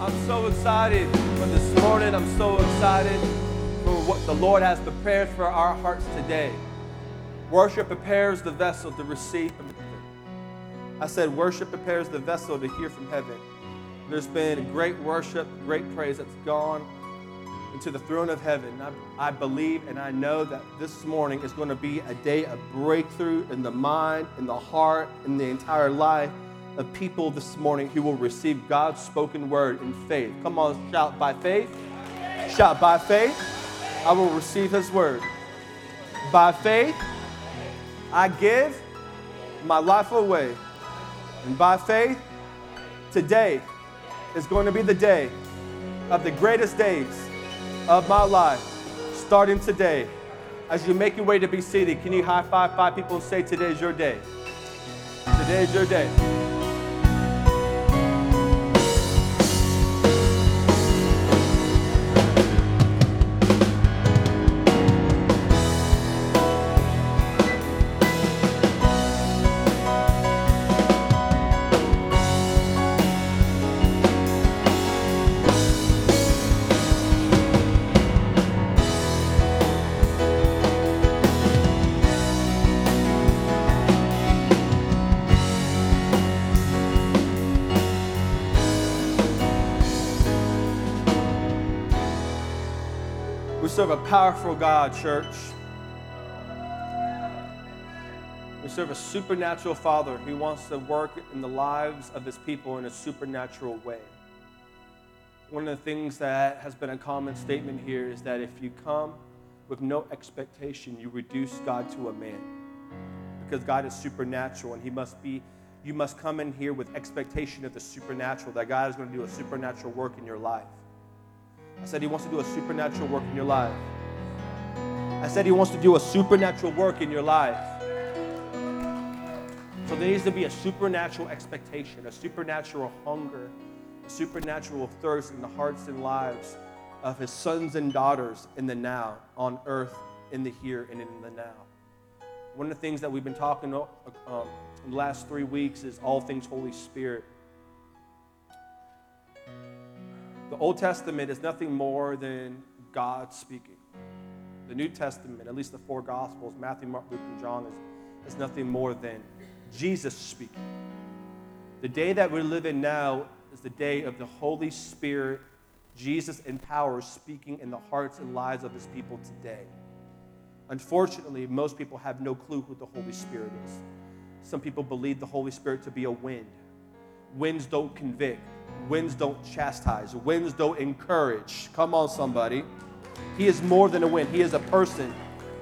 I'm so excited for this morning. I'm so excited for what the Lord has prepared for our hearts today. Worship prepares the vessel to receive from heaven. I said, worship prepares the vessel to hear from heaven. There's been great worship, great praise that's gone into the throne of heaven. I, I believe and I know that this morning is going to be a day of breakthrough in the mind, in the heart, in the entire life of people this morning who will receive God's spoken word in faith. Come on, shout by faith. Shout by faith. I will receive his word. By faith, I give my life away. And by faith, today is going to be the day of the greatest days of my life, starting today. As you make your way to be seated, can you high five five people and say, Today's your day? Today's your day. Powerful God, church. We serve a supernatural Father who wants to work in the lives of his people in a supernatural way. One of the things that has been a common statement here is that if you come with no expectation, you reduce God to a man. Because God is supernatural and he must be you must come in here with expectation of the supernatural, that God is going to do a supernatural work in your life. I said He wants to do a supernatural work in your life. I said He wants to do a supernatural work in your life. So there needs to be a supernatural expectation, a supernatural hunger, a supernatural thirst in the hearts and lives of His sons and daughters in the now, on earth, in the here, and in the now. One of the things that we've been talking um, in the last three weeks is all things Holy Spirit. The Old Testament is nothing more than God speaking. The New Testament, at least the four Gospels, Matthew, Mark, Luke, and John, is, is nothing more than Jesus speaking. The day that we live in now is the day of the Holy Spirit, Jesus in power, speaking in the hearts and lives of his people today. Unfortunately, most people have no clue who the Holy Spirit is. Some people believe the Holy Spirit to be a wind. Winds don't convict, Winds don't chastise, winds don't encourage. Come on, somebody. He is more than a wind, He is a person.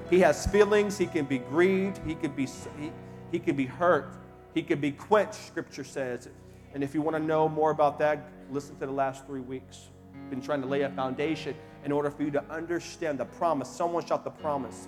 He has feelings, He can be grieved, He can be, he, he can be hurt, He can be quenched, Scripture says. And if you want to know more about that, listen to the last three weeks. Been trying to lay a foundation in order for you to understand the promise. Someone shout the promise.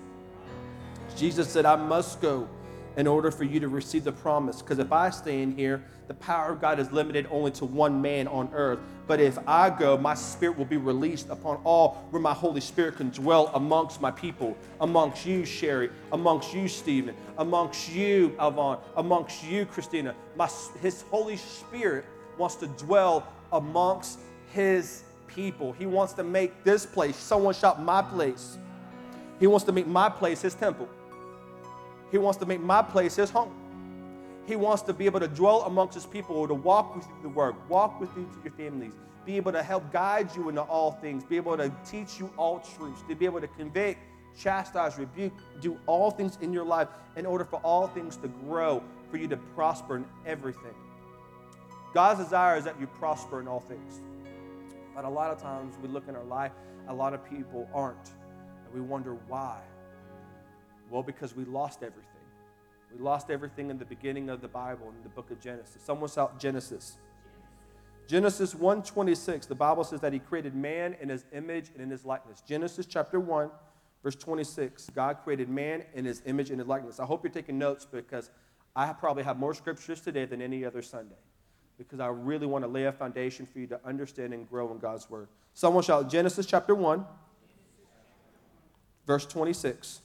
Jesus said, I must go in order for you to receive the promise. Because if I stay in here, the power of God is limited only to one man on earth. But if I go, my spirit will be released upon all where my Holy Spirit can dwell amongst my people, amongst you, Sherry, amongst you, Stephen, amongst you, Alvon, amongst you, Christina. My, his Holy Spirit wants to dwell amongst his people. He wants to make this place, someone shout my place. He wants to make my place his temple. He wants to make my place his home. He wants to be able to dwell amongst his people, or to walk with you to work, walk with you to your families, be able to help guide you into all things, be able to teach you all truths, to be able to convict, chastise, rebuke, do all things in your life in order for all things to grow, for you to prosper in everything. God's desire is that you prosper in all things. But a lot of times we look in our life, a lot of people aren't. And we wonder why. Well, because we lost everything. We lost everything in the beginning of the Bible in the book of Genesis. Someone shout Genesis. Genesis 1:26, the Bible says that he created man in his image and in his likeness. Genesis chapter 1, verse 26. God created man in his image and his likeness. I hope you're taking notes because I probably have more scriptures today than any other Sunday. Because I really want to lay a foundation for you to understand and grow in God's word. Someone shout Genesis chapter 1, verse 26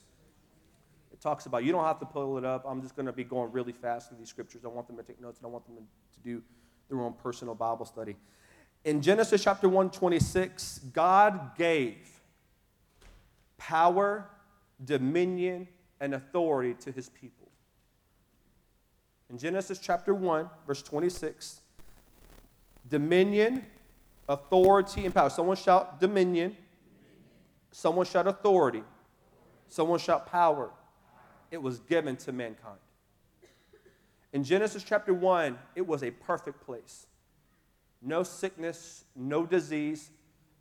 talks about. You don't have to pull it up. I'm just going to be going really fast through these scriptures. I want them to take notes and I want them to do their own personal Bible study. In Genesis chapter 1, 26, God gave power, dominion, and authority to his people. In Genesis chapter 1, verse 26, dominion, authority, and power. Someone shout dominion. Someone shout authority. Someone shout power. It was given to mankind. In Genesis chapter 1, it was a perfect place. No sickness, no disease.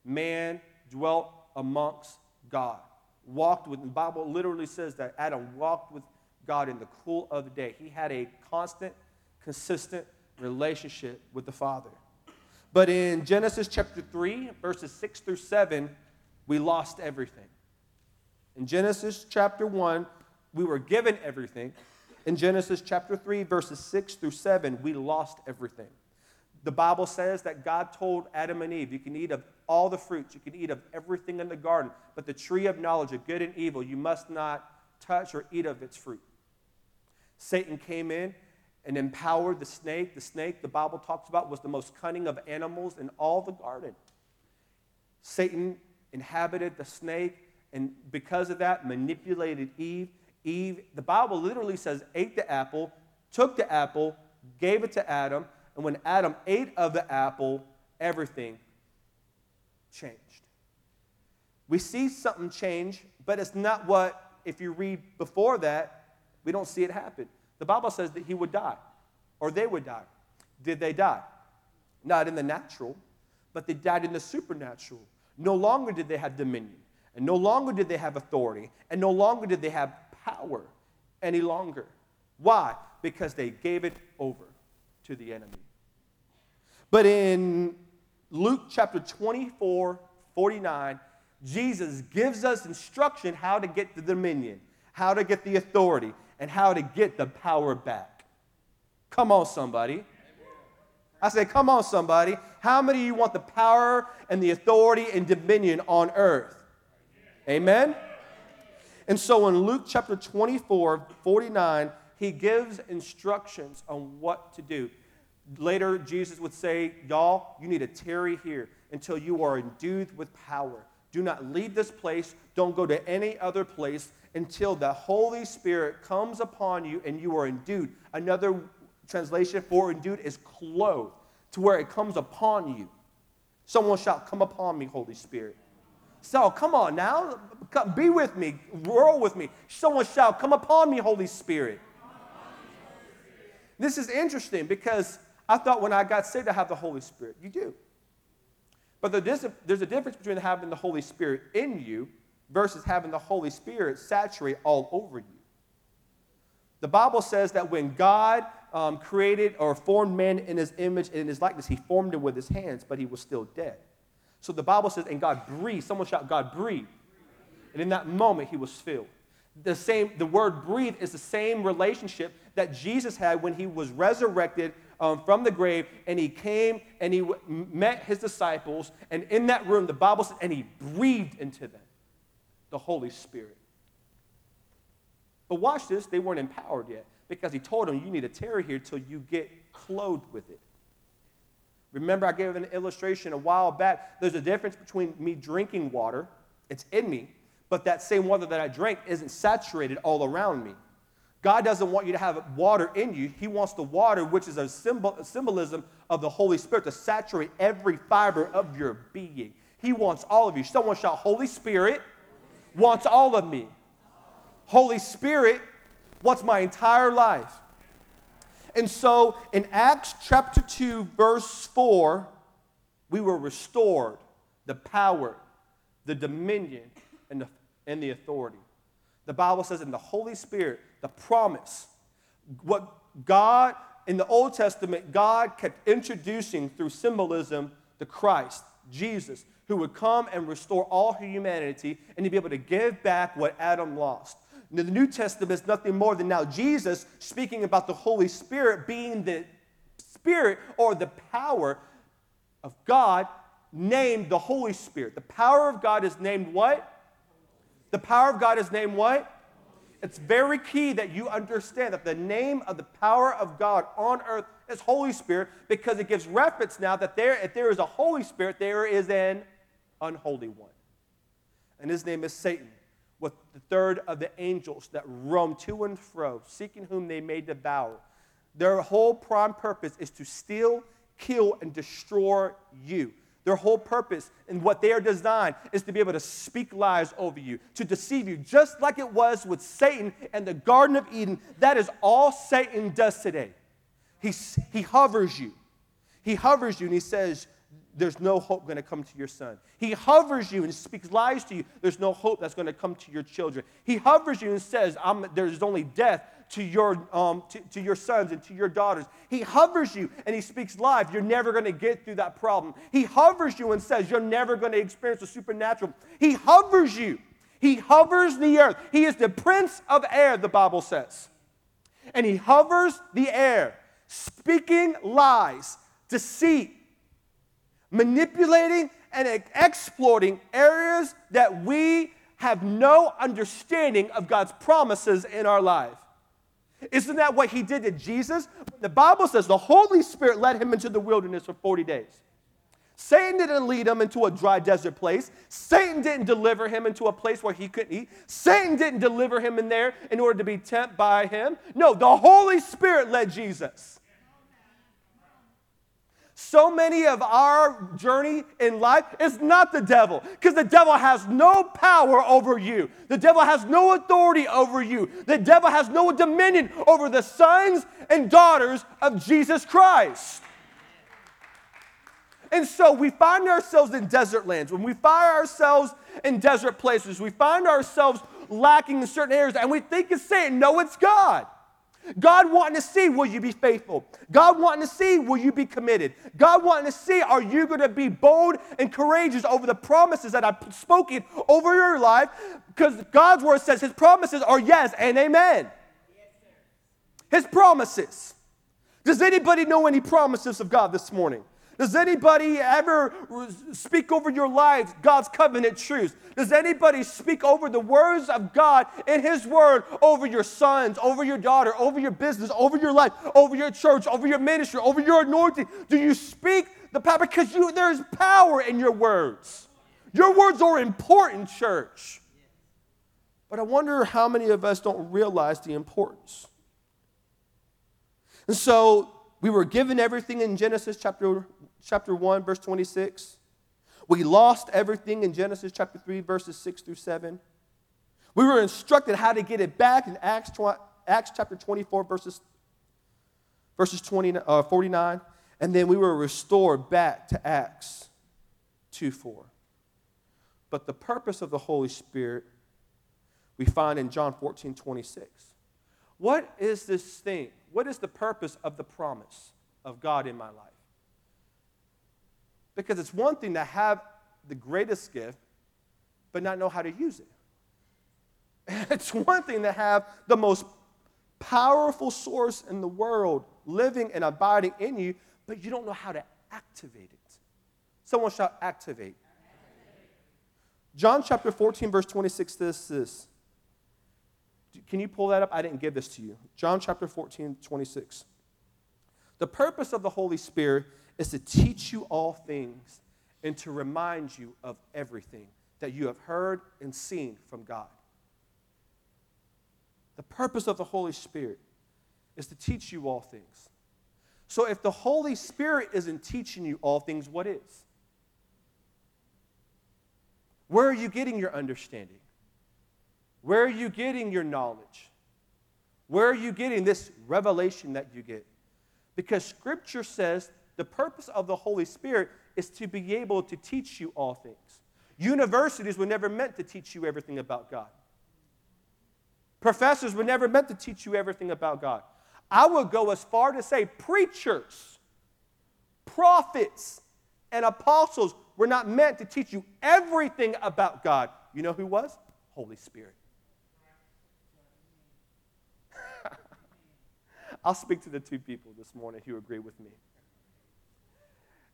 Man dwelt amongst God. Walked with, the Bible literally says that Adam walked with God in the cool of the day. He had a constant, consistent relationship with the Father. But in Genesis chapter 3, verses 6 through 7, we lost everything. In Genesis chapter 1, we were given everything. In Genesis chapter 3, verses 6 through 7, we lost everything. The Bible says that God told Adam and Eve, You can eat of all the fruits, you can eat of everything in the garden, but the tree of knowledge of good and evil, you must not touch or eat of its fruit. Satan came in and empowered the snake. The snake, the Bible talks about, was the most cunning of animals in all the garden. Satan inhabited the snake, and because of that, manipulated Eve. Eve, the Bible literally says, ate the apple, took the apple, gave it to Adam, and when Adam ate of the apple, everything changed. We see something change, but it's not what, if you read before that, we don't see it happen. The Bible says that he would die, or they would die. Did they die? Not in the natural, but they died in the supernatural. No longer did they have dominion, and no longer did they have authority, and no longer did they have power any longer. Why? Because they gave it over to the enemy. But in Luke chapter 24, 49, Jesus gives us instruction how to get the dominion, how to get the authority, and how to get the power back. Come on, somebody. I say, come on, somebody. How many of you want the power and the authority and dominion on earth? Amen? And so in Luke chapter 24, 49, he gives instructions on what to do. Later, Jesus would say, Y'all, you need to tarry here until you are endued with power. Do not leave this place. Don't go to any other place until the Holy Spirit comes upon you and you are endued. Another translation for endued is clothed, to where it comes upon you. Someone shall Come upon me, Holy Spirit. So, come on now. Come, be with me. Roll with me. Someone shout, Come upon me, Holy Spirit. This is interesting because I thought when I got saved, I have the Holy Spirit. You do. But there's a, difference between having the Holy Spirit in you versus having the Holy Spirit saturate all over you. The Bible says that when God um, created or formed man in his image and in his likeness, he formed him with his hands, but he was still dead. So the Bible says, and God breathed. Someone shout, God breathed. And in that moment, he was filled. The same, the word breathe is the same relationship that Jesus had when he was resurrected um, from the grave and he came and he w- met his disciples. And in that room, the Bible says, and he breathed into them the Holy Spirit. But watch this, they weren't empowered yet because he told them, You need to tarry here till you get clothed with it. Remember, I gave an illustration a while back. There's a difference between me drinking water, it's in me, but that same water that I drank isn't saturated all around me. God doesn't want you to have water in you. He wants the water, which is a, symbol, a symbolism of the Holy Spirit, to saturate every fiber of your being. He wants all of you. Someone shout, Holy Spirit wants all of me. Holy Spirit wants my entire life. And so in Acts chapter 2, verse 4, we were restored the power, the dominion, and the, and the authority. The Bible says in the Holy Spirit, the promise, what God, in the Old Testament, God kept introducing through symbolism the Christ, Jesus, who would come and restore all humanity and to be able to give back what Adam lost. The New Testament is nothing more than now Jesus speaking about the Holy Spirit being the Spirit or the power of God named the Holy Spirit. The power of God is named what? The power of God is named what? It's very key that you understand that the name of the power of God on earth is Holy Spirit because it gives reference now that there, if there is a Holy Spirit, there is an unholy one. And his name is Satan, with the third of the angels that roam to and fro, seeking whom they may devour. Their whole prime purpose is to steal, kill, and destroy you. Their whole purpose and what they are designed is to be able to speak lies over you, to deceive you, just like it was with Satan and the Garden of Eden. That is all Satan does today. He, he hovers you. He hovers you and he says, There's no hope going to come to your son. He hovers you and speaks lies to you. There's no hope that's going to come to your children. He hovers you and says, There's only death to your, um, to, to your sons and to your daughters. He hovers you and he speaks life. You're never going to get through that problem. He hovers you and says, You're never going to experience the supernatural. He hovers you. He hovers the earth. He is the prince of air, the Bible says. And he hovers the air, speaking lies, deceit, manipulating and exploiting areas that we have no understanding of God's promises in our life. Isn't that what he did to Jesus? The Bible says the Holy Spirit led him into the wilderness for 40 days. Satan didn't lead him into a dry desert place. Satan didn't deliver him into a place where he couldn't eat. Satan didn't deliver him in there in order to be tempted by him. No, the Holy Spirit led Jesus. So many of our journey in life is not the devil, because the devil has no power over you. The devil has no authority over you. The devil has no dominion over the sons and daughters of Jesus Christ. And so we find ourselves in desert lands. When we find ourselves in desert places, we find ourselves lacking in certain areas, and we think it's Satan. No, it's God. God wanting to see, will you be faithful? God wanting to see, will you be committed? God wanting to see, are you going to be bold and courageous over the promises that I've spoken over your life? Because God's word says his promises are yes and amen. His promises. Does anybody know any promises of God this morning? Does anybody ever speak over your lives God's covenant truths? Does anybody speak over the words of God in His Word over your sons, over your daughter, over your business, over your life, over your church, over your ministry, over your anointing? Do you speak the power? Because you, there's power in your words. Your words are important, church. But I wonder how many of us don't realize the importance. And so we were given everything in Genesis chapter chapter 1, verse 26. We lost everything in Genesis chapter 3, verses 6 through 7. We were instructed how to get it back in Acts, Acts chapter 24, verses, verses 20, uh, 49. And then we were restored back to Acts 2 4. But the purpose of the Holy Spirit we find in John 14, 26. What is this thing? What is the purpose of the promise of God in my life? Because it's one thing to have the greatest gift, but not know how to use it. It's one thing to have the most powerful source in the world living and abiding in you, but you don't know how to activate it. Someone shall activate. John chapter 14, verse 26 says this. Can you pull that up? I didn't give this to you. John chapter 14, 26. The purpose of the Holy Spirit is to teach you all things and to remind you of everything that you have heard and seen from God. The purpose of the Holy Spirit is to teach you all things. So if the Holy Spirit isn't teaching you all things, what is? Where are you getting your understanding? Where are you getting your knowledge? Where are you getting this revelation that you get? Because Scripture says the purpose of the Holy Spirit is to be able to teach you all things. Universities were never meant to teach you everything about God. Professors were never meant to teach you everything about God. I would go as far to say preachers, prophets, and apostles were not meant to teach you everything about God. You know who was? Holy Spirit. I'll speak to the two people this morning who agree with me.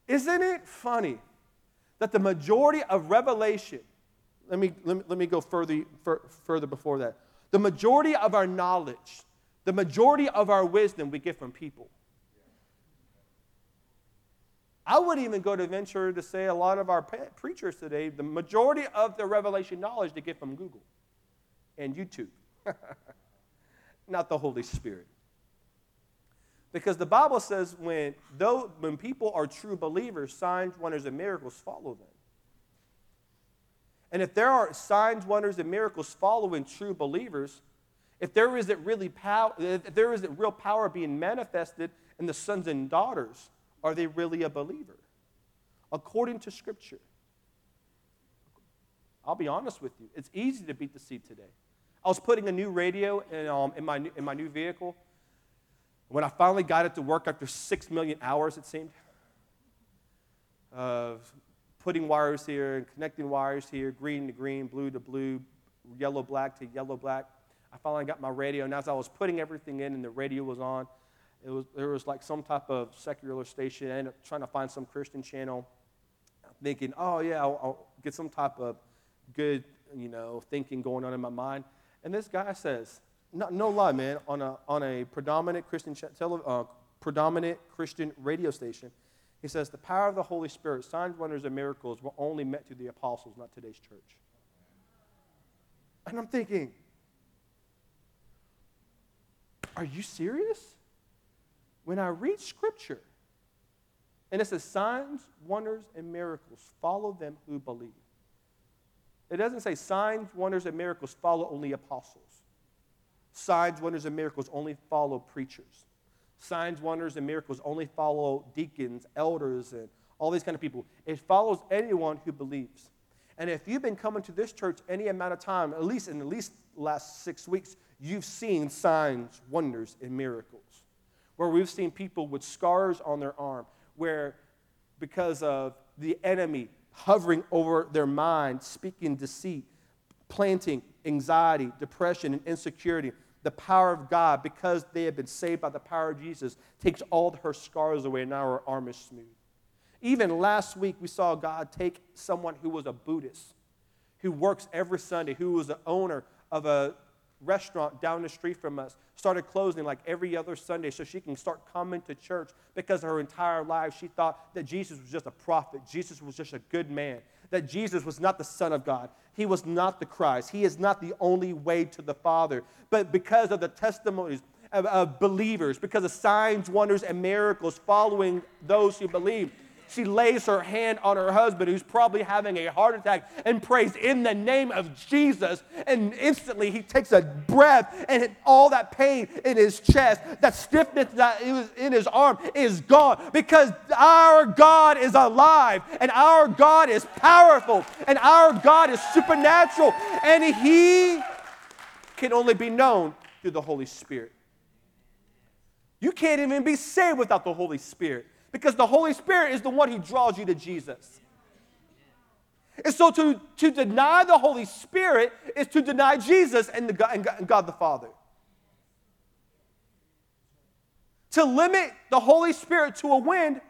Isn't it funny that the majority of revelation, let me, let me, let me go further, fur, further before that. The majority of our knowledge, the majority of our wisdom we get from people. I would even go to venture to say a lot of our preachers today, the majority of their revelation knowledge they get from Google and YouTube, not the Holy Spirit. Because the Bible says when, though, when people are true believers, signs, wonders, and miracles follow them. And if there are signs, wonders, and miracles following true believers, if there isn't really power, if there isn't real power being manifested in the sons and daughters, are they really a believer? According to Scripture. I'll be honest with you, it's easy to beat the seat today. I was putting a new radio in, um, in, my, in my new vehicle. When I finally got it to work after six million hours, it seemed, of putting wires here and connecting wires here, green to green, blue to blue, yellow black to yellow black. I finally got my radio, and as I was putting everything in and the radio was on, it was, there was like some type of secular station. I ended up trying to find some Christian channel, thinking, oh, yeah, I'll, I'll get some type of good, you know, thinking going on in my mind. And this guy says, no, no lie, man, on a, on a predominant Christian, tele, uh, predominant Christian radio station, he says, the power of the Holy Spirit, signs, wonders, and miracles were only met to the apostles, not today's church. And I'm thinking, are you serious? When I read Scripture, and it says, signs, wonders, and miracles follow them who believe. It doesn't say signs, wonders, and miracles follow only apostles. Signs, wonders, and miracles only follow preachers. Signs, wonders, and miracles only follow deacons, elders, and all these kind of people. It follows anyone who believes. And if you've been coming to this church any amount of time, at least in at least last six weeks, you've seen signs, wonders, and miracles where we've seen people with scars on their arm, where because of the enemy hovering over their mind, speaking deceit, planting anxiety, depression, and insecurity, the power of God, because they have been saved by the power of Jesus, takes all her scars away, and now her arm is smooth. Even last week, we saw God take someone who was a Buddhist, who works every Sunday, who was the owner of a restaurant down the street from us started closing like every other Sunday so she can start coming to church because her entire life she thought that Jesus was just a prophet. Jesus was just a good man. That Jesus was not the Son of God. He was not the Christ. He is not the only way to the Father. But because of the testimonies of, of believers, because of signs, wonders, and miracles following those who believe, she lays her hand on her husband, who's probably having a heart attack, and prays in the name of Jesus. And instantly he takes a breath, and all that pain in his chest, that stiffness that was in his arm, is gone because our God is alive, and our God is powerful, and our God is supernatural, and he can only be known through the Holy Spirit. You can't even be saved without the Holy Spirit because the Holy Spirit is the one who draws you to Jesus. And so to, to deny the Holy Spirit is to deny Jesus and, the God, and, God, and God the Father. To limit the Holy Spirit to a wind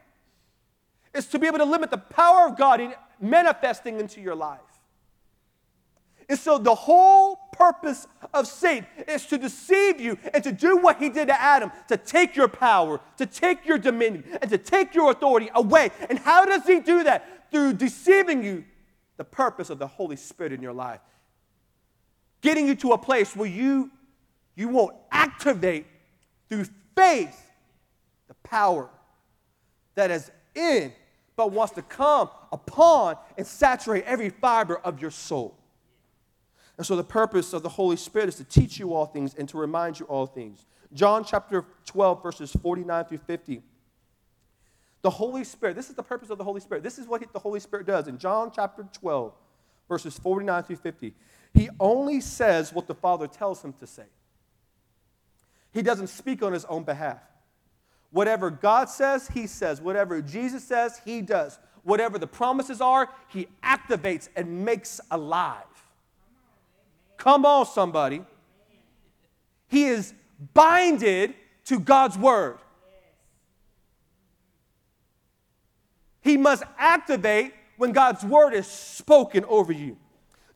is to be able to limit the power of God in manifesting into your life. And so the whole purpose of Satan is to deceive you and to do what he did to Adam, to take your power, to take your dominion, and to take your authority away. And how does he do that? Through deceiving you, the purpose of the Holy Spirit in your life. Getting you to a place where you, you won't activate through faith the power that is in, but wants to come upon and saturate every fiber of your soul. And so the purpose of the Holy Spirit is to teach you all things and to remind you all things. John chapter 12, verses 49 through 50. The Holy Spirit, this is the purpose of the Holy Spirit. This is what the Holy Spirit does. In John chapter 12, verses 49 through 50, he only says what the Father tells him to say. He doesn't speak on his own behalf. Whatever God says, he says. Whatever Jesus says, he does. Whatever the promises are, he activates and makes alive. Come on, somebody. He is binded to God's word. He must activate when God's word is spoken over you.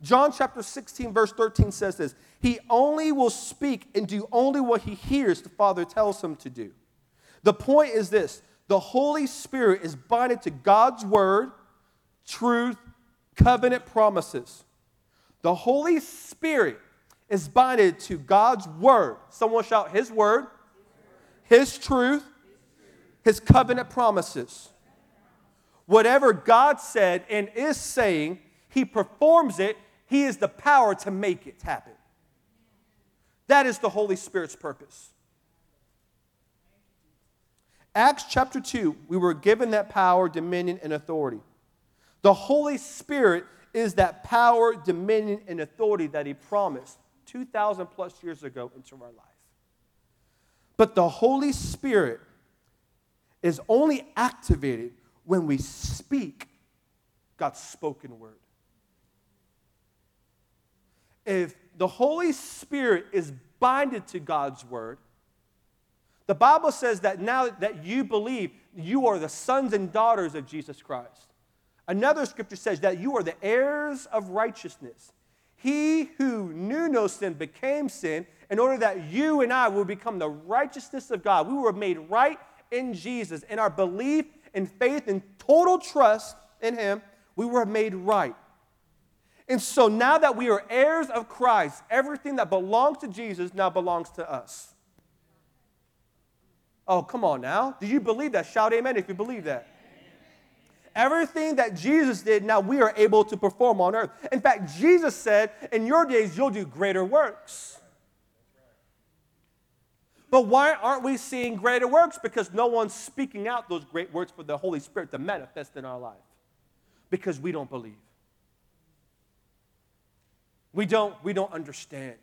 John chapter 16, verse 13 says this He only will speak and do only what he hears the Father tells him to do. The point is this the Holy Spirit is binded to God's word, truth, covenant promises. The Holy Spirit is binded to God's word. Someone shout, His word, His truth, His covenant promises. Whatever God said and is saying, He performs it. He is the power to make it happen. That is the Holy Spirit's purpose. Acts chapter 2, we were given that power, dominion, and authority. The Holy Spirit is that power, dominion, and authority that He promised 2,000 plus years ago into our life. But the Holy Spirit is only activated when we speak God's spoken word. If the Holy Spirit is binded to God's word, the Bible says that now that you believe, you are the sons and daughters of Jesus Christ. Another scripture says that you are the heirs of righteousness. He who knew no sin became sin in order that you and I will become the righteousness of God. We were made right in Jesus. In our belief and faith and total trust in Him, we were made right. And so now that we are heirs of Christ, everything that belongs to Jesus now belongs to us. Oh, come on now. Do you believe that? Shout amen if you believe that. Everything that Jesus did, now we are able to perform on earth. In fact, Jesus said, In your days, you'll do greater works. But why aren't we seeing greater works? Because no one's speaking out those great works for the Holy Spirit to manifest in our life. Because we don't believe. We don't, we don't understand.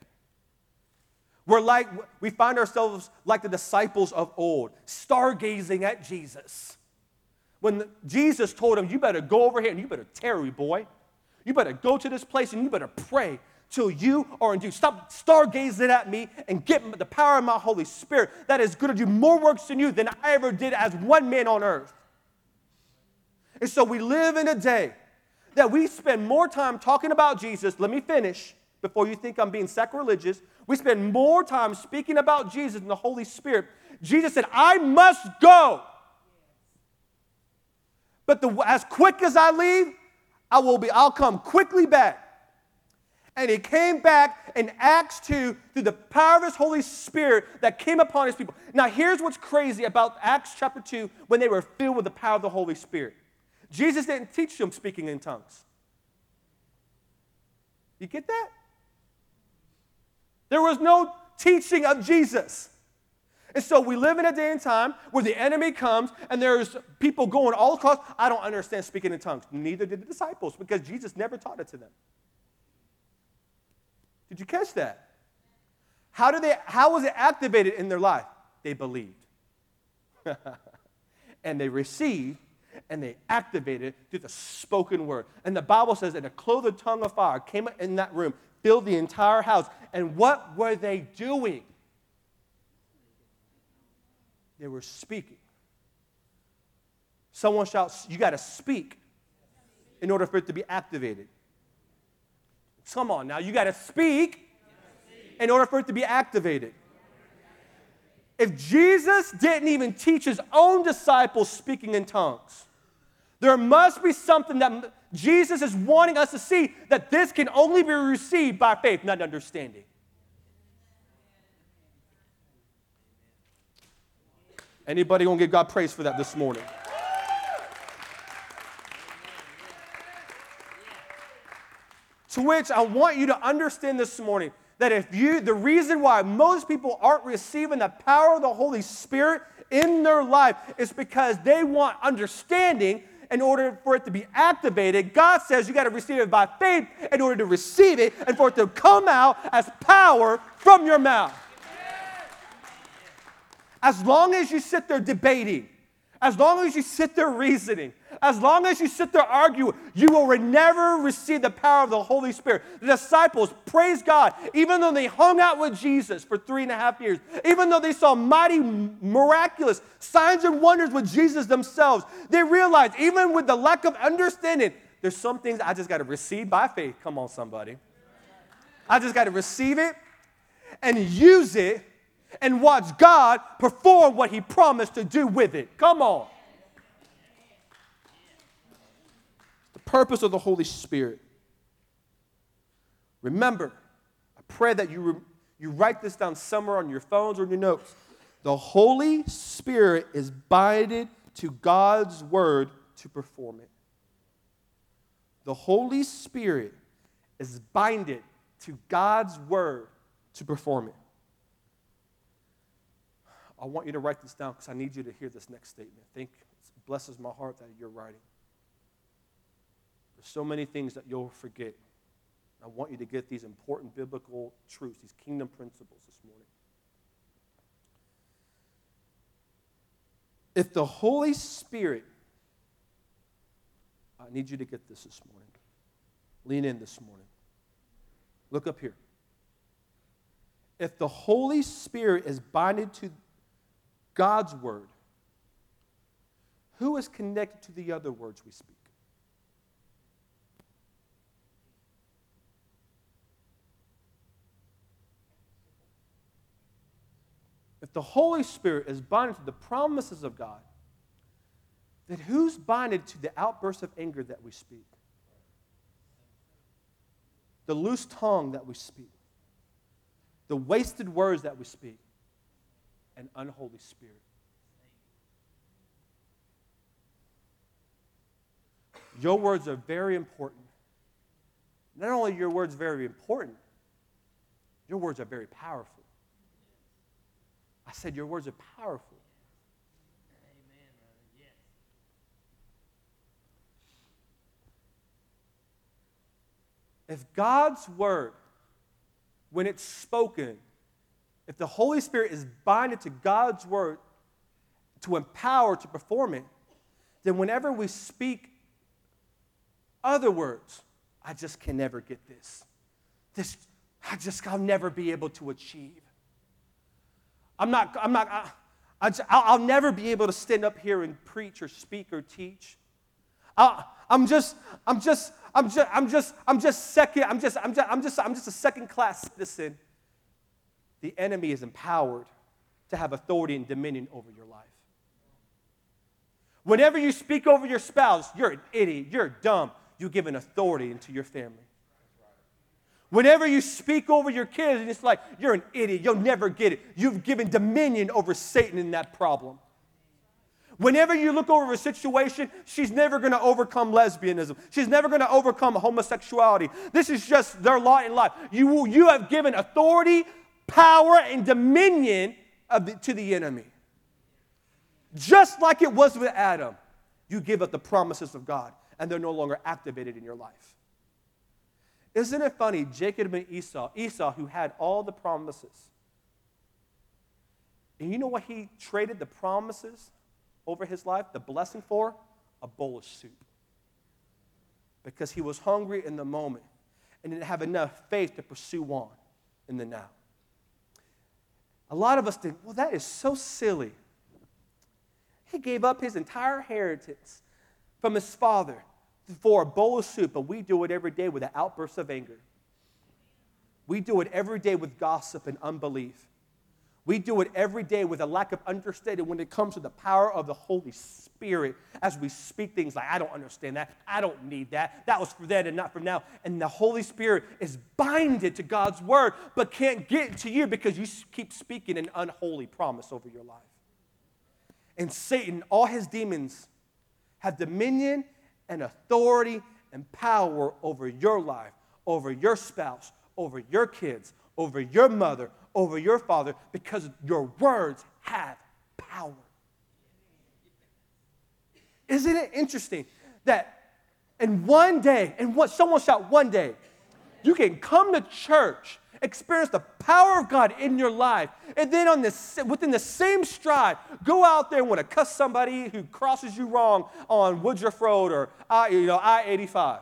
We're like, we find ourselves like the disciples of old, stargazing at Jesus. When Jesus told him, You better go over here and you better tarry, boy. You better go to this place and you better pray till you are endued. Stop stargazing at me and get the power of my Holy Spirit that is going to do more works than you than I ever did as one man on earth. And so we live in a day that we spend more time talking about Jesus. Let me finish before you think I'm being sacrilegious. We spend more time speaking about Jesus and the Holy Spirit. Jesus said, I must go. But the, as quick as I leave, I will be, I'll come quickly back. And he came back in Acts 2 through the power of his Holy Spirit that came upon his people. Now, here's what's crazy about Acts chapter 2 when they were filled with the power of the Holy Spirit. Jesus didn't teach them speaking in tongues. You get that? There was no teaching of Jesus. And so we live in a day and time where the enemy comes and there's people going all across. I don't understand speaking in tongues. Neither did the disciples because Jesus never taught it to them. Did you catch that? How did they how was it activated in their life? They believed. and they received and they activated through the spoken word. And the Bible says that a clothed tongue of fire came in that room filled the entire house. And what were they doing? They were speaking. Someone shouts, You got to speak in order for it to be activated. Come on now, you got to speak in order for it to be activated. If Jesus didn't even teach his own disciples speaking in tongues, there must be something that Jesus is wanting us to see that this can only be received by faith, not understanding. Anybody gonna give God praise for that this morning? To which I want you to understand this morning that if you, the reason why most people aren't receiving the power of the Holy Spirit in their life is because they want understanding in order for it to be activated. God says you got to receive it by faith in order to receive it and for it to come out as power from your mouth. As long as you sit there debating, as long as you sit there reasoning, as long as you sit there arguing, you will never receive the power of the Holy Spirit. The disciples, praise God, even though they hung out with Jesus for three and a half years, even though they saw mighty, miraculous signs and wonders with Jesus themselves, they realized, even with the lack of understanding, there's some things I just got to receive by faith. Come on, somebody. I just got to receive it and use it and watch God perform what He promised to do with it. Come on. The purpose of the Holy Spirit. Remember, I pray that you, re- you write this down somewhere on your phones or in your notes. The Holy Spirit is binded to God's word to perform it. The Holy Spirit is binded to God's word to perform it. I want you to write this down because I need you to hear this next statement. Think it blesses my heart that you're writing. There's so many things that you'll forget. I want you to get these important biblical truths, these kingdom principles this morning. If the Holy Spirit, I need you to get this this morning. Lean in this morning. Look up here. If the Holy Spirit is binded to God's word, who is connected to the other words we speak? if the Holy Spirit is binded to the promises of God, then who's binded to the outbursts of anger that we speak? The loose tongue that we speak, the wasted words that we speak, an unholy spirit. Your words are very important. Not only your words very important, your words are very powerful. I said, Your words are powerful. Amen, Yes. If God's word, when it's spoken, if the Holy Spirit is binded to God's word to empower to perform it, then whenever we speak other words, I just can never get this. This, I just, I'll never be able to achieve. I'm not, I'm not, I, I'll never be able to stand up here and preach or speak or teach. I, I'm just, I'm just, I'm just, I'm just, I'm just second, I'm just, I'm just, I'm just, I'm just a second class citizen. The enemy is empowered to have authority and dominion over your life. Whenever you speak over your spouse, you're an idiot, you're dumb. You give an authority into your family. Whenever you speak over your kids, and it's like, you're an idiot, you'll never get it. You've given dominion over Satan in that problem. Whenever you look over a situation, she's never going to overcome lesbianism. She's never going to overcome homosexuality. This is just their lot in life. You, you have given authority, power, and dominion the, to the enemy. Just like it was with Adam, you give up the promises of God, and they're no longer activated in your life. Isn't it funny? Jacob and Esau, Esau, who had all the promises. And you know what he traded the promises over his life, the blessing for? A bowl of soup. Because he was hungry in the moment and didn't have enough faith to pursue on in the now. A lot of us think, well, that is so silly. He gave up his entire inheritance from his father for a bowl of soup, but we do it every day with an outburst of anger. We do it every day with gossip and unbelief. We do it every day with a lack of understanding when it comes to the power of the Holy Spirit as we speak things like, I don't understand that. I don't need that. That was for then and not for now. And the Holy Spirit is binded to God's word, but can't get to you because you keep speaking an unholy promise over your life. And Satan, all his demons, have dominion and authority and power over your life, over your spouse, over your kids, over your mother, over your father, because your words have power. Isn't it interesting that in one day, and what someone shout one day, you can come to church experience the power of God in your life, and then on this, within the same stride, go out there and want to cuss somebody who crosses you wrong on Woodruff Road or I, you know, I-85.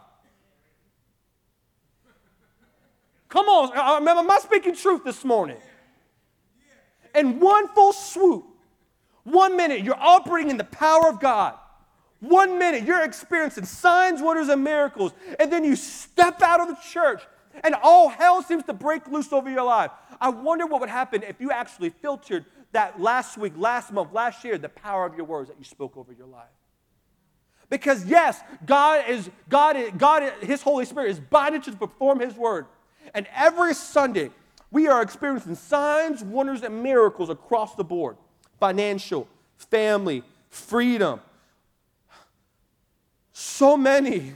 Come on, am I speaking truth this morning? In one full swoop, one minute you're operating in the power of God. One minute you're experiencing signs, wonders, and miracles, and then you step out of the church and all hell seems to break loose over your life. I wonder what would happen if you actually filtered that last week, last month, last year, the power of your words that you spoke over your life. Because yes, God is God is, God is, his Holy Spirit is binding to perform his word. And every Sunday, we are experiencing signs, wonders and miracles across the board. Financial, family, freedom. So many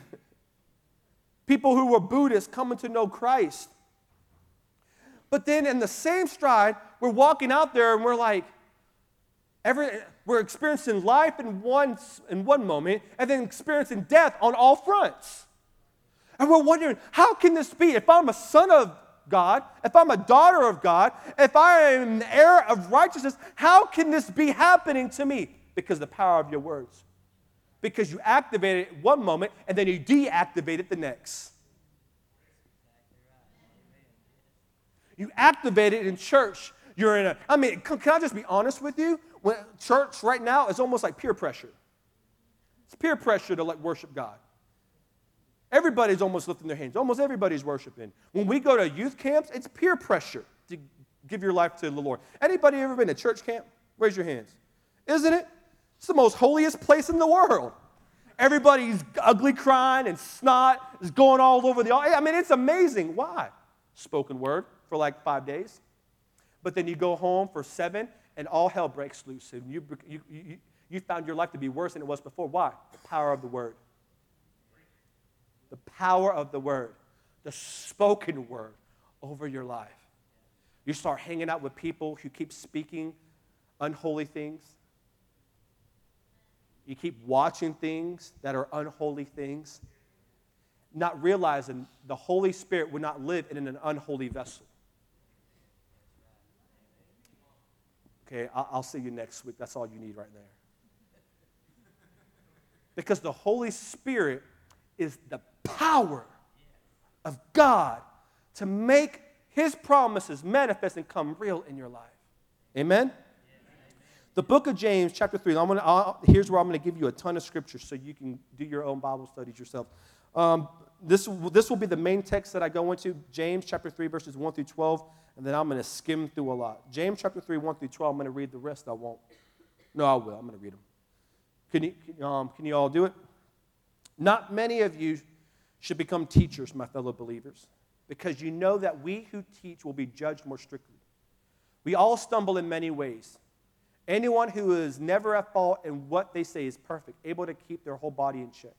people who were Buddhists coming to know Christ. But then in the same stride, we're walking out there and we're like, every, we're experiencing life in one, in one moment and then experiencing death on all fronts. And we're wondering, how can this be? If I'm a son of God, if I'm a daughter of God, if I am an heir of righteousness, how can this be happening to me? Because the power of your words. Because you activate it one moment and then you deactivate it the next. You activate it in church. You're in a, I mean, can, can I just be honest with you? When church right now is almost like peer pressure. It's peer pressure to like worship God. Everybody's almost lifting their hands. Almost everybody's worshiping. When we go to youth camps, it's peer pressure to give your life to the Lord. Anybody ever been to church camp? Raise your hands. Isn't it? It's the most holiest place in the world. Everybody's ugly crying and snot is going all over the. I mean, it's amazing. Why? Spoken word for like five days. But then you go home for seven and all hell breaks loose. And you, you, you, you found your life to be worse than it was before. Why? The power of the word. The power of the word, the spoken word over your life. You start hanging out with people who keep speaking unholy things. You keep watching things that are unholy things, not realizing the Holy Spirit would not live in an unholy vessel. Okay, I'll see you next week. That's all you need right there. Because the Holy Spirit is the power of God to make his promises manifest and come real in your life. Amen? The book of James, chapter 3, I'm gonna, I'll, here's where I'm going to give you a ton of scripture so you can do your own Bible studies yourself. Um, this, this will be the main text that I go into James chapter 3, verses 1 through 12, and then I'm going to skim through a lot. James chapter 3, 1 through 12, I'm going to read the rest. I won't. No, I will. I'm going to read them. Can you, um, can you all do it? Not many of you should become teachers, my fellow believers, because you know that we who teach will be judged more strictly. We all stumble in many ways. Anyone who is never at fault in what they say is perfect, able to keep their whole body in check.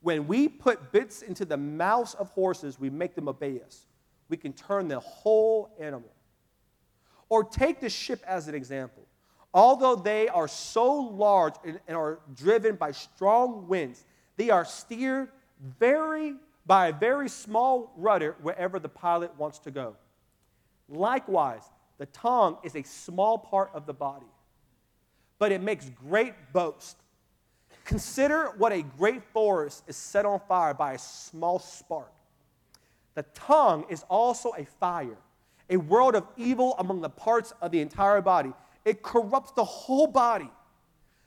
When we put bits into the mouths of horses, we make them obey us. We can turn the whole animal. Or take the ship as an example. Although they are so large and, are driven by strong winds, they are steered very by a very small rudder wherever the pilot wants to go. Likewise, the tongue is a small part of the body, but it makes great boast. Consider what a great forest is set on fire by a small spark. The tongue is also a fire, a world of evil among the parts of the entire body. It corrupts the whole body,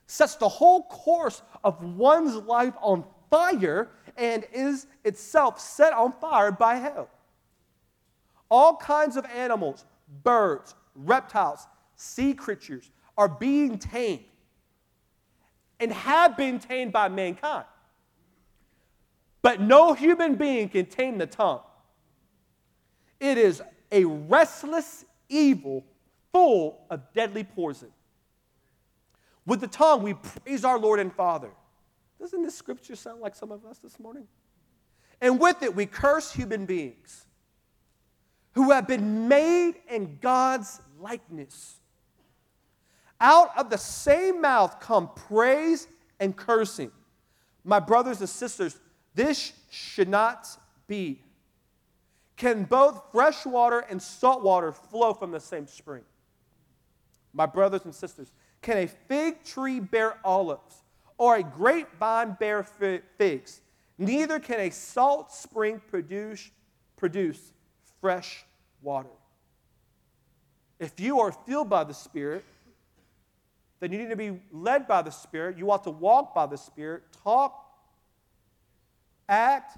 sets the whole course of one's life on fire, and is itself set on fire by hell. All kinds of animals, birds, reptiles, sea creatures are being tamed and have been tamed by mankind. But no human being can tame the tongue. It is a restless evil full of deadly poison. With the tongue, we praise our Lord and Father. Doesn't this scripture sound like some of us this morning? And with it, we curse human beings who have been made in God's likeness. Out of the same mouth come praise and cursing. My brothers and sisters, this should not be. Can both fresh water and salt water flow from the same spring? My brothers and sisters, can a fig tree bear olives or a grapevine bear figs? Neither can a salt spring produce, produce fresh water. If you are filled by the Spirit, then you need to be led by the Spirit. You ought to walk by the Spirit, talk, act,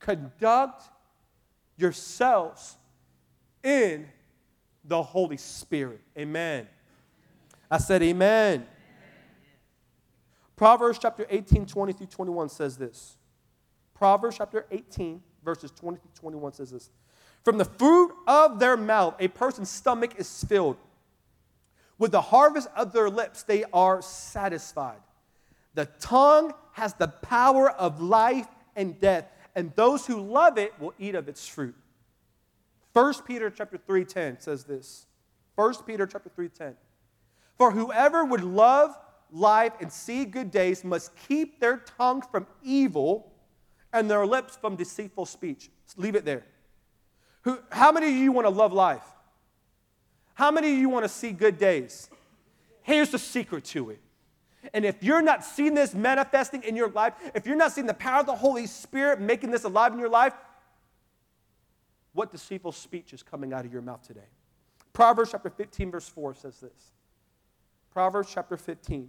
conduct yourselves in the Holy Spirit. Amen. I said, Amen. Proverbs chapter 18, 20 through 21 says this. Proverbs chapter 18, verses 20 through 21 says this. From the fruit of their mouth, a person's stomach is filled. With the harvest of their lips, they are satisfied. The tongue has the power of life and death, and those who love it will eat of its fruit. 1 Peter chapter 3:10 says this. 1 Peter chapter 3:10. For whoever would love life and see good days must keep their tongue from evil and their lips from deceitful speech. Leave it there. Who, how many of you want to love life? How many of you want to see good days? Here's the secret to it. And if you're not seeing this manifesting in your life, if you're not seeing the power of the Holy Spirit making this alive in your life, what deceitful speech is coming out of your mouth today? Proverbs chapter 15, verse 4 says this. Proverbs chapter 15,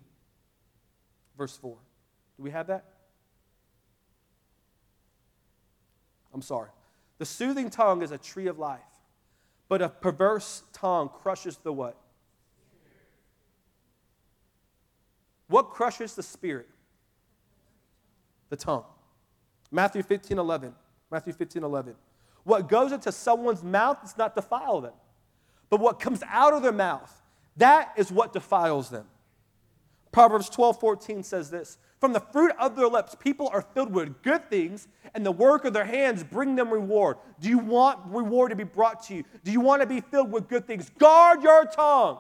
verse 4. Do we have that? I'm sorry. The soothing tongue is a tree of life, but a perverse tongue crushes the what? What crushes the spirit? The tongue. Matthew 15, 11. Matthew 15, 11. What goes into someone's mouth does not defile them, but what comes out of their mouth, that is what defiles them. Proverbs 12, 14 says this From the fruit of their lips, people are filled with good things, and the work of their hands bring them reward. Do you want reward to be brought to you? Do you want to be filled with good things? Guard your tongue.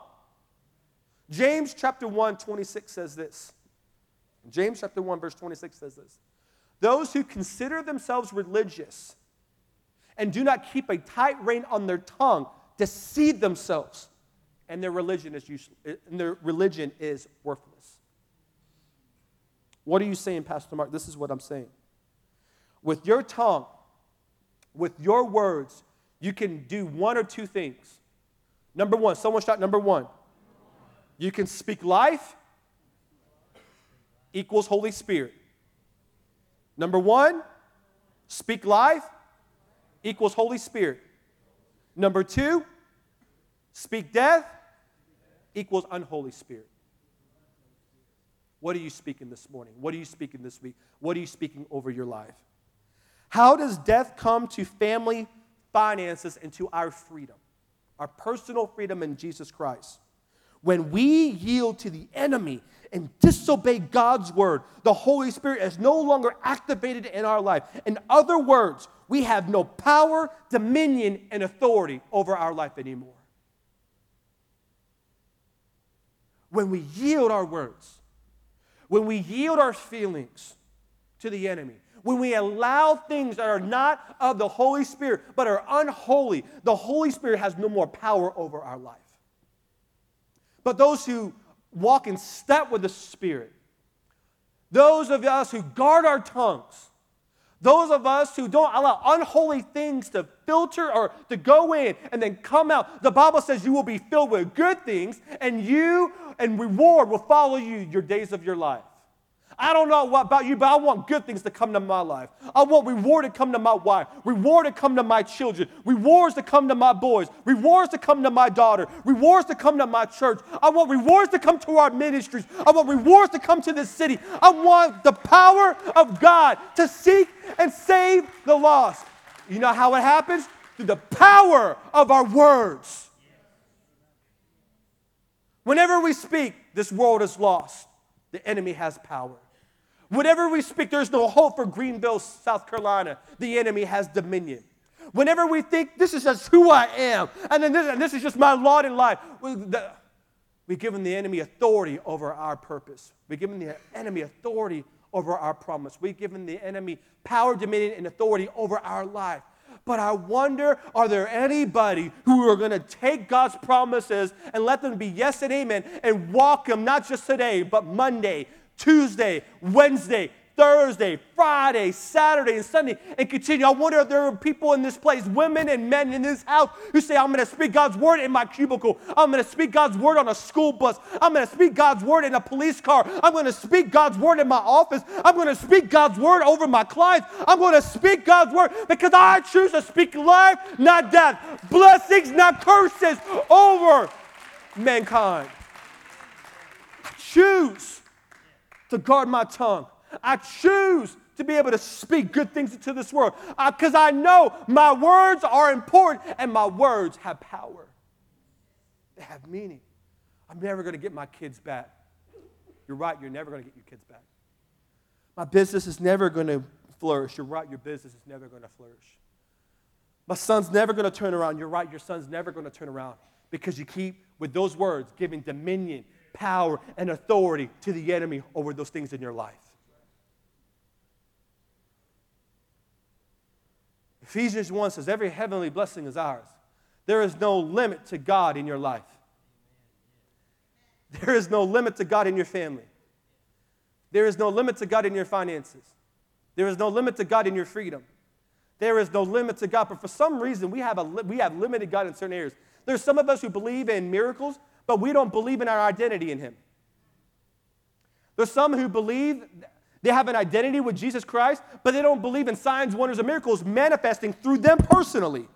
James chapter 1, 26 says this. James chapter 1, verse 26 says this. Those who consider themselves religious and do not keep a tight rein on their tongue deceive themselves, and their religion is useless, eh, and their religion is worthless. What are you saying, Pastor Mark? This is what I'm saying. With your tongue, with your words, you can do one or two things. Number one, someone shout number one. You can speak life equals Holy Spirit. Number one, speak life equals Holy Spirit. Number two, speak death equals unholy spirit. What are you speaking this morning? What are you speaking this week? What are you speaking over your life? How does death come to family, finances, and to our freedom, our personal freedom in Jesus Christ? When we yield to the enemy and disobey God's word, the Holy Spirit is no longer activated in our life. In other words, we have no power, dominion, and authority over our life anymore. When we yield our words, when we yield our feelings to the enemy, when we allow things that are not of the Holy Spirit but are unholy, the Holy Spirit has no more power over our life. But those who walk in step with the Spirit, those of us who guard our tongues, those of us who don't allow unholy things to filter or to go in and then come out, the Bible says you will be filled with good things and you and reward will follow you your days of your life. I don't know about you, but I want good things to come to my life. I want reward to come to my wife, reward to come to my children, rewards to come to my boys, rewards to come to my daughter, rewards to come to my church. I want rewards to come to our ministries. I want rewards to come to this city. I want the power of God to seek and save the lost. You know how it happens? Through the power of our words. Whenever we speak, this world is lost. The enemy has power. Whenever we speak, there's no hope for Greenville, South Carolina. The enemy has dominion. Whenever we think this is just who I am, and then this, and this is just my lot in life, we, the, we the enemy authority over our purpose. We give the enemy authority over our promise. We give the enemy power, dominion, and authority over our life. But I wonder are there anybody who are going to take God's promises and let them be yes and amen and walk them not just today, but Monday, Tuesday, Wednesday, Thursday, Friday, Saturday, and Sunday, and continue. I wonder if there are people in this place, women and men in this house, who say, I'm going to speak God's word in my cubicle. I'm going to speak God's word on a school bus. I'm going to speak God's word in a police car. I'm going to speak God's word in my office. I'm going to speak God's word over my clients. I'm going to speak God's word because I choose to speak life, not death, blessings, not curses, over mankind. Choose to guard my tongue. I choose to be able to speak good things into this world because I, I know my words are important and my words have power. They have meaning. I'm never going to get my kids back. You're right, you're never going to get your kids back. My business is never going to flourish. You're right, your business is never going to flourish. My son's never going to turn around. You're right, your son's never going to turn around because you keep, with those words, giving dominion, power, and authority to the enemy over those things in your life. Ephesians 1 says, Every heavenly blessing is ours. There is no limit to God in your life. There is no limit to God in your family. There is no limit to God in your finances. There is no limit to God in your freedom. There is no limit to God. But for some reason, we have, a, we have limited God in certain areas. There's some of us who believe in miracles, but we don't believe in our identity in Him. There's some who believe they have an identity with Jesus Christ, but they don't believe in signs, wonders, and miracles manifesting through them personally.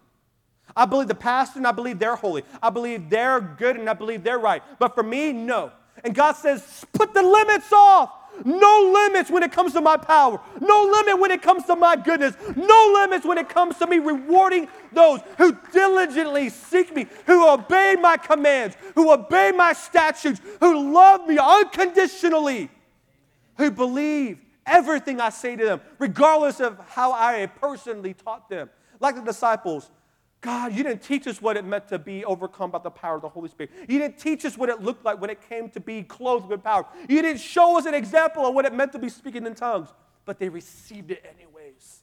I believe the pastor and I believe they're holy. I believe they're good and I believe they're right. But for me, no. And God says, put the limits off. No limits when it comes to my power. No limit when it comes to my goodness. No limits when it comes to me rewarding those who diligently seek me, who obey my commands, who obey my statutes, who love me unconditionally, who believe everything I say to them, regardless of how I personally taught them. Like the disciples, God, you didn't teach us what it meant to be overcome by the power of the Holy Spirit. You didn't teach us what it looked like when it came to be clothed with power. You didn't show us an example of what it meant to be speaking in tongues, but they received it anyways.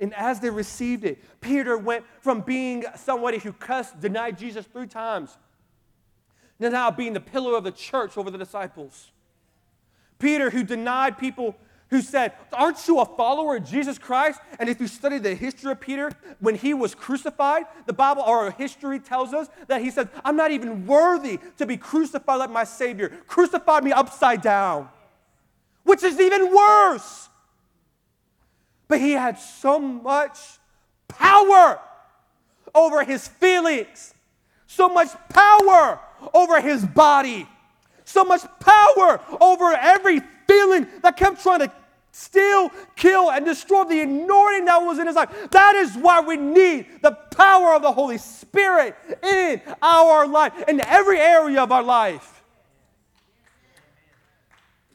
And as they received it, Peter went from being somebody who cussed, denied Jesus three times, to now being the pillar of the church over the disciples. Peter, who denied people who said, Aren't you a follower of Jesus Christ? And if you study the history of Peter, when he was crucified, the Bible or history tells us that he said, I'm not even worthy to be crucified like my Savior. Crucify me upside down, which is even worse. But he had so much power over his feelings, so much power over his body, so much power over every feeling that kept trying to steal, kill, and destroy the anointing that was in his life. That is why we need the power of the Holy Spirit in our life, in every area of our life.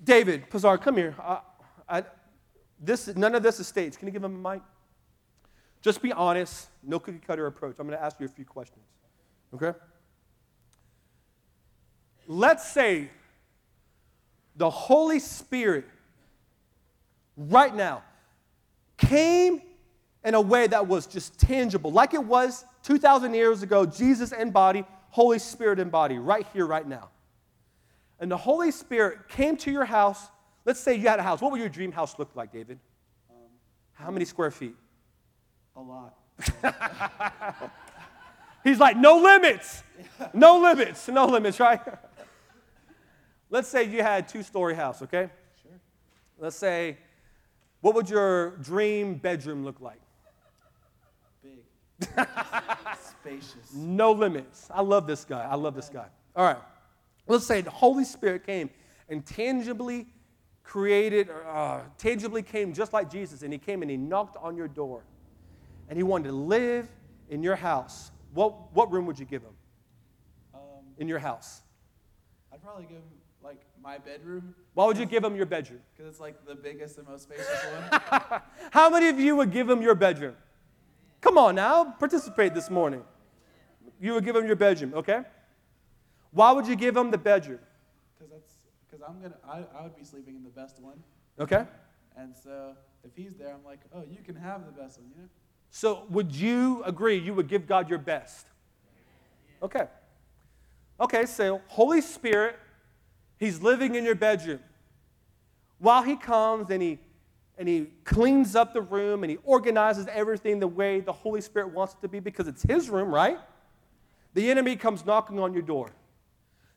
David Pazar, come here. I, I, this, none of this is staged. Can you give him a mic? Just be honest, no cookie cutter approach. I'm going to ask you a few questions. Okay? Let's say the Holy Spirit right now came in a way that was just tangible, like it was 2,000 years ago, Jesus in body, Holy Spirit in body, right here, right now. And the Holy Spirit came to your house. Let's say you had a house. What would your dream house look like, David? Um, How many square feet? A lot. He's like, no limits. No limits. No limits, right? Let's say you had a two story house, okay? Sure. Let's say, what would your dream bedroom look like? Big. Spacious. No limits. I love this guy. I love this guy. All right. Let's say the Holy Spirit came and tangibly created, uh, tangibly came just like Jesus, and he came and he knocked on your door, and he wanted to live in your house. What, what room would you give him um, in your house? I'd probably give him like my bedroom. Why would you give him your bedroom? Because it's like the biggest and most spacious one. How many of you would give him your bedroom? Come on now, participate this morning. You would give him your bedroom, okay? Why would you give him the bedroom? Because that's because I'm gonna I, I would be sleeping in the best one. Okay. And so if he's there, I'm like, oh, you can have the best one, you know. So would you agree you would give God your best? Okay. Okay, so Holy Spirit He's living in your bedroom. while he comes and he and he cleans up the room and he organizes everything the way the Holy Spirit wants it to be because it's his room, right? The enemy comes knocking on your door.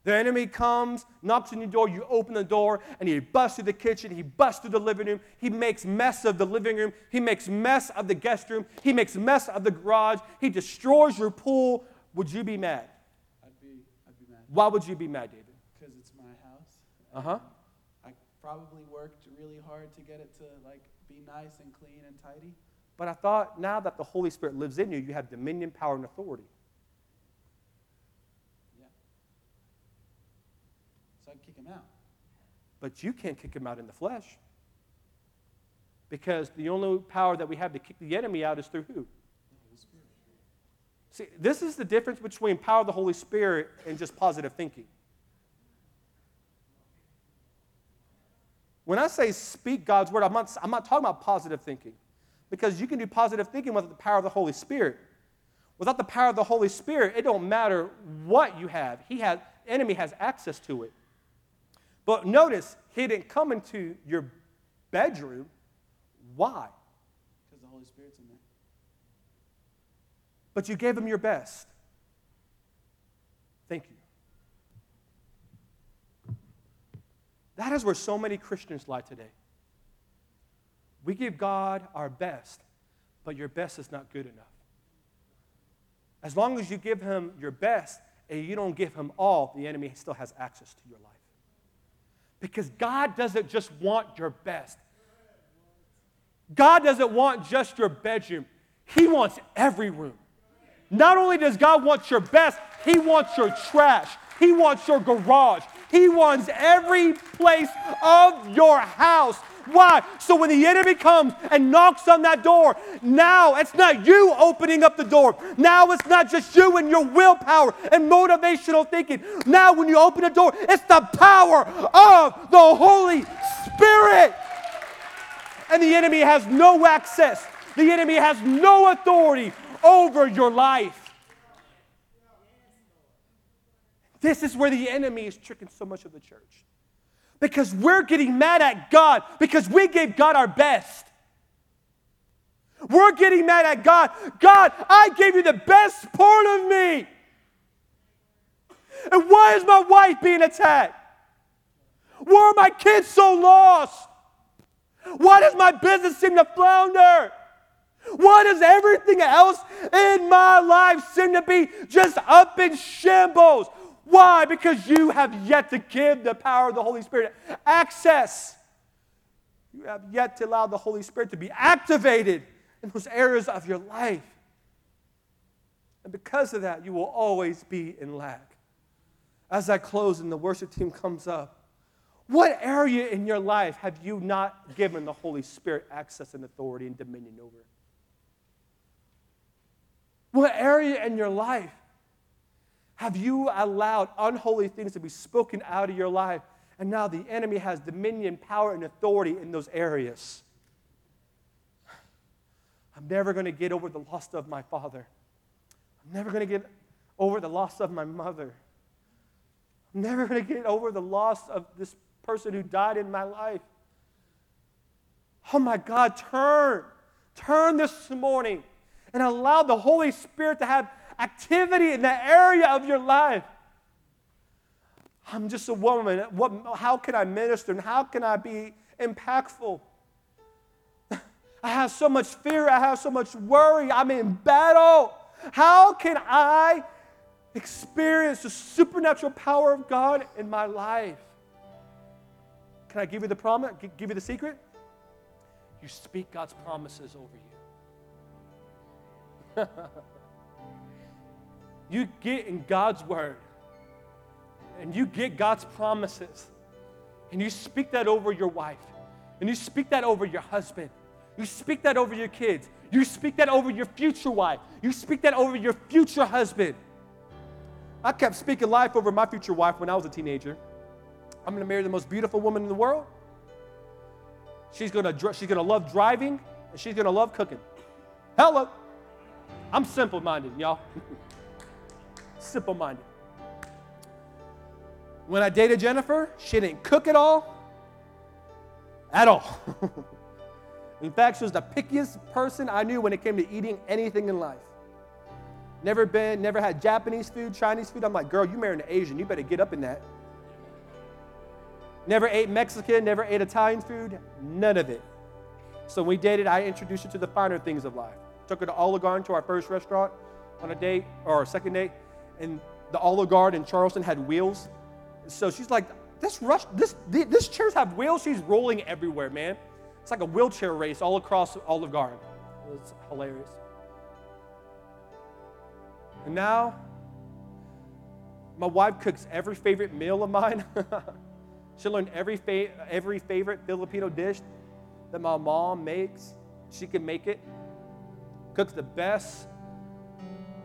The enemy comes, knocks on your door, you open the door, and he busts through the kitchen, he busts through the living room, he makes mess of the living room, he makes mess of the guest room, he makes mess of the garage, he destroys your pool. Would you be mad? I'd be, I'd be mad. Why would you be mad, David? Because it's my house. Uh-huh. I probably worked really hard to get it to like be nice and clean and tidy. But I thought now that the Holy Spirit lives in you, you have dominion, power, and authority. Yeah. So I'd kick him out. But you can't kick him out in the flesh. Because the only power that we have to kick the enemy out is through who? The Holy Spirit. See, this is the difference between power of the Holy Spirit and just positive thinking. When I say speak God's word, I'm not, I'm not talking about positive thinking. Because you can do positive thinking without the power of the Holy Spirit. Without the power of the Holy Spirit, it don't matter what you have. He has, enemy has access to it. But notice, he didn't come into your bedroom. Why? Because the Holy Spirit's in there. But you gave him your best. Thank you. That is where so many Christians lie today. We give God our best, but your best is not good enough. As long as you give him your best and you don't give him all, the enemy still has access to your life. Because God doesn't just want your best. God doesn't want just your bedroom. He wants every room. Not only does God want your best, He wants your trash. He wants your garage. He wants every place of your house. Why? So when the enemy comes and knocks on that door, now it's not you opening up the door. Now it's not just you and your willpower and motivational thinking. Now when you open the door, it's the power of the Holy Spirit. And the enemy has no access. The enemy has no authority over your life. This is where the enemy is tricking so much of the church. Because we're getting mad at God because we gave God our best. We're getting mad at God. God, I gave you the best part of me. And why is my wife being attacked? Why are my kids so lost? Why does my business seem to flounder? Why does everything else in my life seem to be just up in shambles? Why? Because you have yet to give the power of the Holy Spirit access. You have yet to allow the Holy Spirit to be activated in those areas of your life. And because of that, you will always be in lack. As I close and the worship team comes up, what area in your life have you not given the Holy Spirit access and authority and dominion over? What area in your life have you allowed unholy things to be spoken out of your life? And now the enemy has dominion, power, and authority in those areas. I'm never going to get over the loss of my father. I'm never going to get over the loss of my mother. I'm never going to get over the loss of this person who died in my life. Oh my God, turn. Turn this morning and allow the Holy Spirit to have activity in that area of your life. I'm just a woman. What, how can I minister and how can I be impactful? I have so much fear. I have so much worry. I'm in battle. How can I experience the supernatural power of God in my life? Can I give you the promise? Give you the secret? You speak God's promises over you. you get in God's word and you get God's promises and you speak that over your wife and you speak that over your husband. You speak that over your kids. You speak that over your future wife. You speak that over your future husband. I kept speaking life over my future wife when I was a teenager. I'm going to marry the most beautiful woman in the world. She's going to she's going to love driving and she's going to love cooking. Hello. I'm simple-minded, y'all. simple-minded. When I dated Jennifer, she didn't cook at all. at all. in fact, she was the pickiest person I knew when it came to eating anything in life. Never been, never had Japanese food, Chinese food. I'm like, girl, you married an Asian. You better get up in that. Never ate Mexican, never ate Italian food, none of it. So when we dated, I introduced her to the finer things of life. Took her to Olive Garden to our first restaurant on a date, or our second date, and the Olive Garden in Charleston had wheels. So she's like, this rush, this, this chairs have wheels. She's rolling everywhere, man. It's like a wheelchair race all across Olive Garden. It's hilarious. And now, my wife cooks every favorite meal of mine. she learned every, fa- every favorite Filipino dish that my mom makes. She can make it. Cooks the best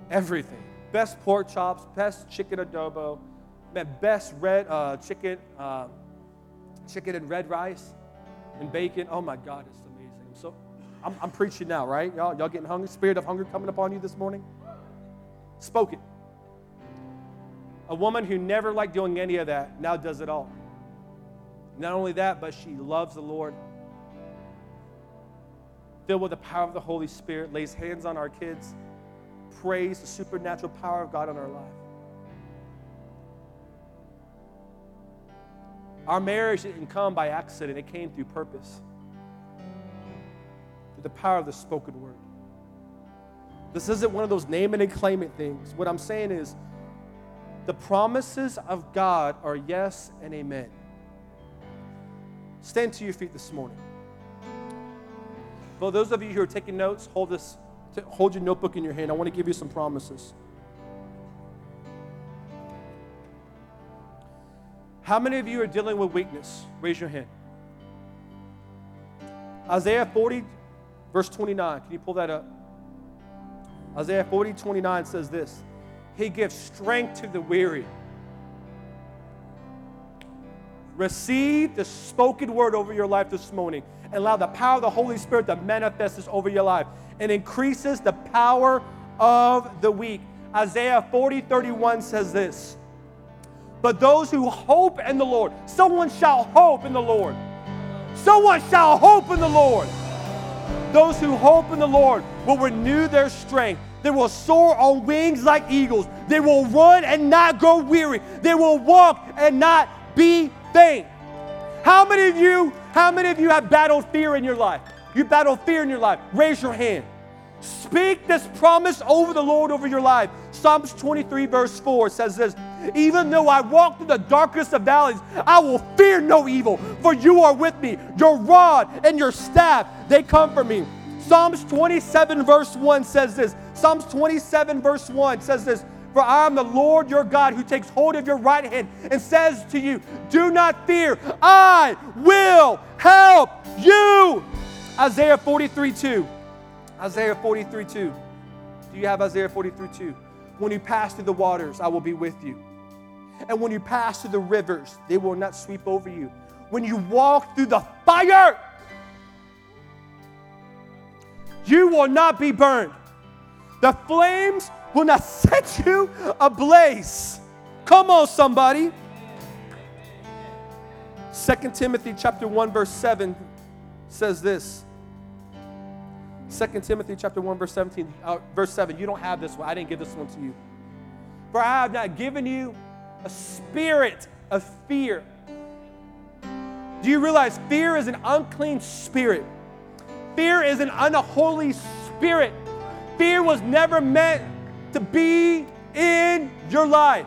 everything. Best pork chops, best chicken adobo, man, best red uh, chicken, uh, chicken and red rice and bacon. Oh my God, it's amazing. So I'm, I'm preaching now, right? Y'all, y'all getting hungry? Spirit of hunger coming upon you this morning? Spoken. A woman who never liked doing any of that now does it all. Not only that, but she loves the Lord. Filled with the power of the Holy Spirit, lays hands on our kids, prays the supernatural power of God in our life. Our marriage didn't come by accident, it came through purpose, through the power of the spoken word. This isn't one of those name it and claim it things. What I'm saying is, the promises of God are yes and amen. Stand to your feet this morning. For those of you who are taking notes, hold this, hold your notebook in your hand. I want to give you some promises. How many of you are dealing with weakness? Raise your hand. Isaiah 40, verse 29. Can you pull that up? Isaiah 40, 29 says this He gives strength to the weary. Receive the spoken word over your life this morning and allow the power of the Holy Spirit to manifest this over your life and increases the power of the weak. Isaiah 40, 31 says this But those who hope in the Lord, someone shall hope in the Lord. Someone shall hope in the Lord. Those who hope in the Lord will renew their strength. They will soar on wings like eagles. They will run and not grow weary. They will walk and not be faint. How many of you, how many of you have battled fear in your life? You battled fear in your life. Raise your hand. Speak this promise over the Lord over your life. Psalms 23, verse 4 says this Even though I walk through the darkest of valleys, I will fear no evil, for you are with me. Your rod and your staff, they comfort me. Psalms 27, verse 1 says this. Psalms 27, verse 1 says this For I am the Lord your God who takes hold of your right hand and says to you, Do not fear, I will help you. Isaiah 43, 2. Isaiah 43 2. Do you have Isaiah 43 2? When you pass through the waters, I will be with you. And when you pass through the rivers, they will not sweep over you. When you walk through the fire, you will not be burned. The flames will not set you ablaze. Come on, somebody. 2 Timothy chapter 1, verse 7 says this. 2 Timothy chapter 1, verse 17, uh, verse 7. You don't have this one. I didn't give this one to you. For I have not given you a spirit of fear. Do you realize fear is an unclean spirit? Fear is an unholy spirit. Fear was never meant to be in your life.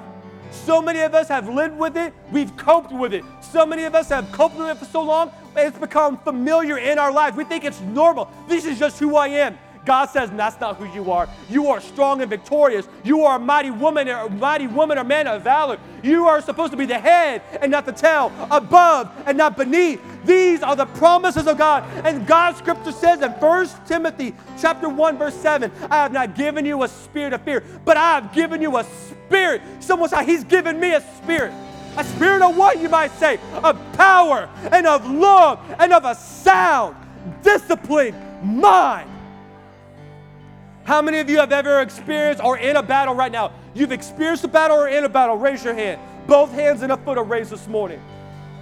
So many of us have lived with it, we've coped with it. So many of us have coped with it for so long, it's become familiar in our lives. We think it's normal. This is just who I am. God says that's not who you are. You are strong and victorious. You are a mighty woman, a mighty woman or man of valor. You are supposed to be the head and not the tail, above and not beneath. These are the promises of God. And God's scripture says in 1 Timothy chapter 1, verse 7, I have not given you a spirit of fear, but I have given you a spirit. Someone said, He's given me a spirit. A spirit of what you might say? Of power and of love and of a sound, disciplined mind. How many of you have ever experienced or in a battle right now? You've experienced a battle or in a battle? Raise your hand. Both hands and a foot are raised this morning.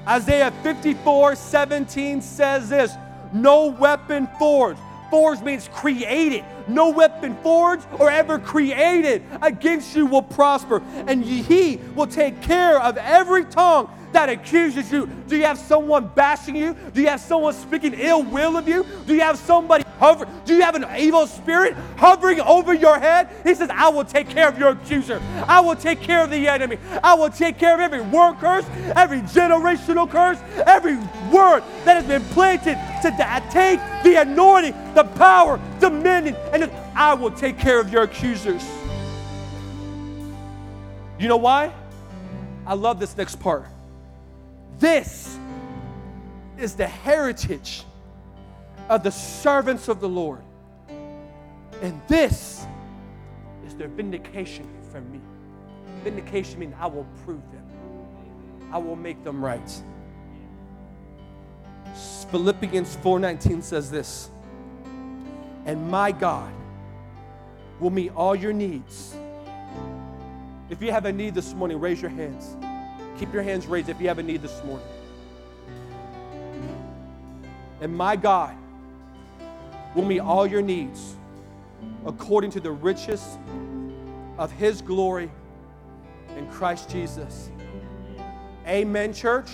Isaiah 54 17 says this No weapon forged. Forged means created. No weapon forged or ever created against you will prosper, and he will take care of every tongue that accuses you? Do you have someone bashing you? Do you have someone speaking ill will of you? Do you have somebody hover? Do you have an evil spirit hovering over your head? He says, I will take care of your accuser. I will take care of the enemy. I will take care of every word curse, every generational curse, every word that has been planted to take the anointing, the power, dominion, and I will take care of your accusers. You know why? I love this next part. This is the heritage of the servants of the Lord. And this is their vindication from me. Vindication means I will prove them, I will make them right. Philippians 4:19 says this, and my God will meet all your needs. If you have a need this morning, raise your hands. Keep your hands raised if you have a need this morning. And my God will meet all your needs according to the riches of his glory in Christ Jesus. Amen, church.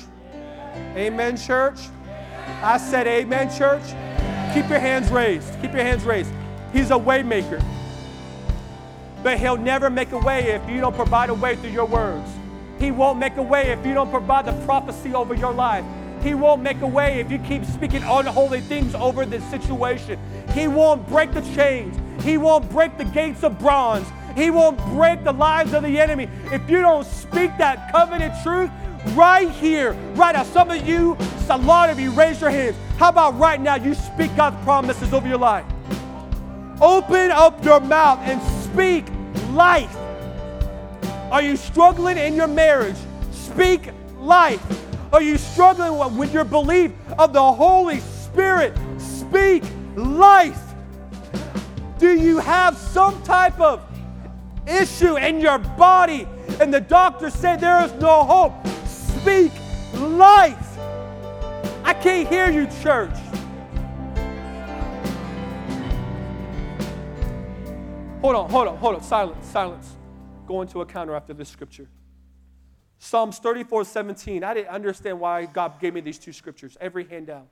Amen, church. I said, Amen, church. Keep your hands raised. Keep your hands raised. He's a waymaker. But he'll never make a way if you don't provide a way through your words. He won't make a way if you don't provide the prophecy over your life. He won't make a way if you keep speaking unholy things over this situation. He won't break the chains. He won't break the gates of bronze. He won't break the lives of the enemy. If you don't speak that covenant truth right here, right now, some of you, a lot of you, raise your hands. How about right now you speak God's promises over your life? Open up your mouth and speak life. Are you struggling in your marriage? Speak life. Are you struggling with your belief of the Holy Spirit? Speak life. Do you have some type of issue in your body and the doctor said there is no hope? Speak life. I can't hear you, church. Hold on, hold on, hold on. Silence, silence go into a counter after this scripture. Psalms 34 17. I didn't understand why God gave me these two scriptures. Every hand down.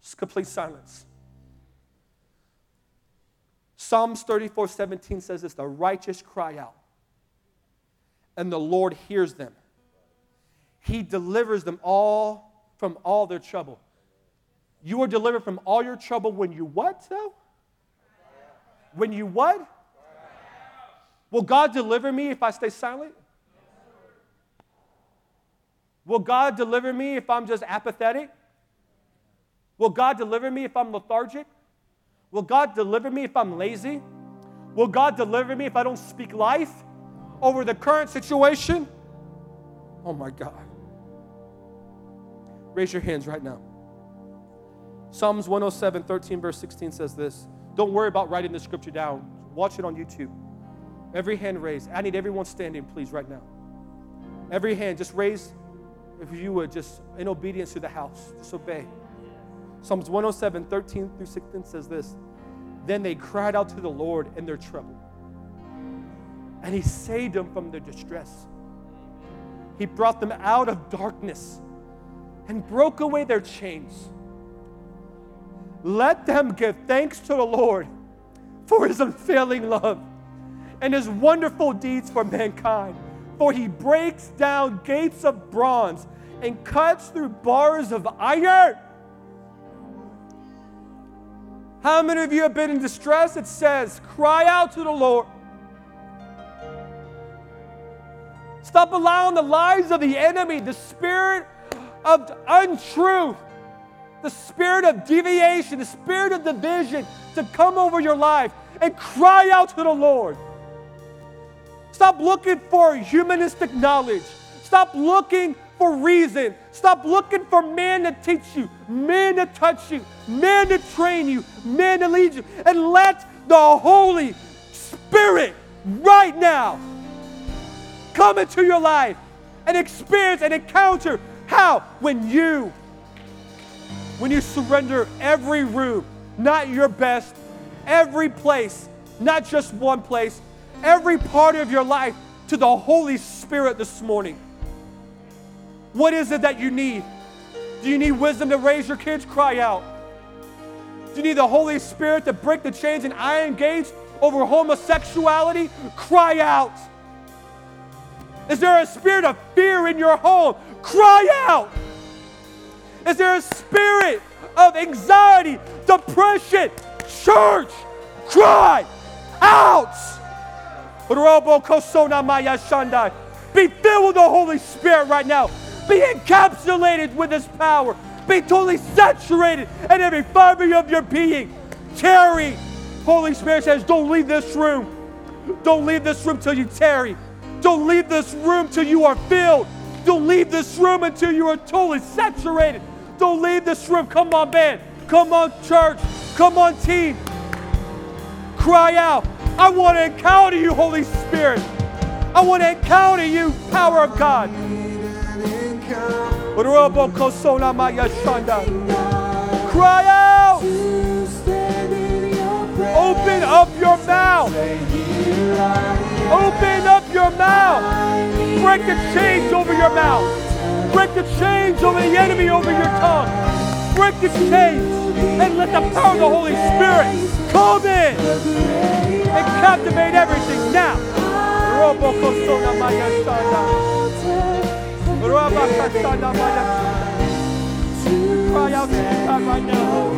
It's complete silence. Psalms 34 17 says this The righteous cry out, and the Lord hears them. He delivers them all from all their trouble. You are delivered from all your trouble when you what, though? When you what? Will God deliver me if I stay silent? Will God deliver me if I'm just apathetic? Will God deliver me if I'm lethargic? Will God deliver me if I'm lazy? Will God deliver me if I don't speak life over the current situation? Oh my God. Raise your hands right now. Psalms 107, 13, verse 16 says this. Don't worry about writing the scripture down. Watch it on YouTube. Every hand raised. I need everyone standing, please, right now. Every hand, just raise, if you would, just in obedience to the house. Just obey. Psalms 107, 13 through 16 says this Then they cried out to the Lord in their trouble, and He saved them from their distress. He brought them out of darkness and broke away their chains. Let them give thanks to the Lord for His unfailing love and his wonderful deeds for mankind. For he breaks down gates of bronze and cuts through bars of iron. How many of you have been in distress? It says, cry out to the Lord. Stop allowing the lies of the enemy, the spirit of untruth, the spirit of deviation, the spirit of division to come over your life and cry out to the Lord. Stop looking for humanistic knowledge. Stop looking for reason. Stop looking for man to teach you, man to touch you, man to train you, man to lead you. And let the Holy Spirit right now come into your life and experience and encounter. How? When you, when you surrender every room, not your best, every place, not just one place, every part of your life to the Holy Spirit this morning. What is it that you need? Do you need wisdom to raise your kids? Cry out. Do you need the Holy Spirit to break the chains and iron gates over homosexuality? Cry out. Is there a spirit of fear in your home? Cry out. Is there a spirit of anxiety, depression? Church, cry out. Be filled with the Holy Spirit right now. Be encapsulated with His power. Be totally saturated in every fiber of your being. Tarry. Holy Spirit says, don't leave this room. Don't leave this room till you tarry. Don't leave this room till you are filled. Don't leave this room until you are totally saturated. Don't leave this room. Come on, band. Come on, church. Come on, team. Cry out. I want to encounter you, Holy Spirit. I want to encounter you, power of God. Cry out. Open up your mouth. Open up your mouth. Break the chains over your mouth. Break the chains over the enemy over your tongue. Break the chains and let the power of the Holy Spirit come in and captivate everything now. Cry out to God right now.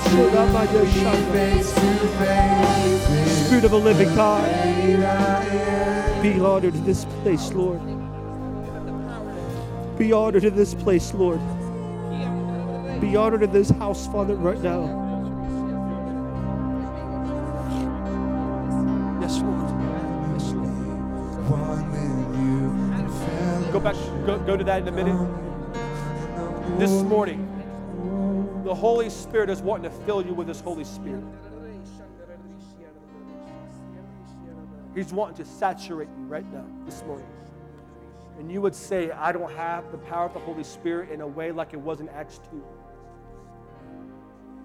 Spirit of the living God. Be honored in this place, Lord. Be honored in this place, Lord. Be honored in this house, Father, right now. Yes, Lord. Yes, Lord. Go back, go, go to that in a minute. This morning, the Holy Spirit is wanting to fill you with His Holy Spirit. He's wanting to saturate you right now, this morning. And you would say, I don't have the power of the Holy Spirit in a way like it was in Acts 2.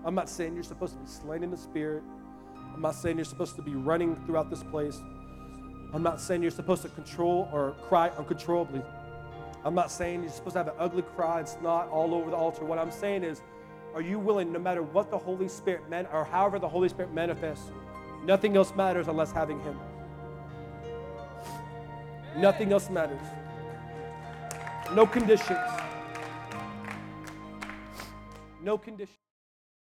I'm not saying you're supposed to be slain in the Spirit. I'm not saying you're supposed to be running throughout this place. I'm not saying you're supposed to control or cry uncontrollably. I'm not saying you're supposed to have an ugly cry and snot all over the altar. What I'm saying is, are you willing, no matter what the Holy Spirit meant or however the Holy Spirit manifests, nothing else matters unless having Him. Nothing else matters. No conditions. No conditions.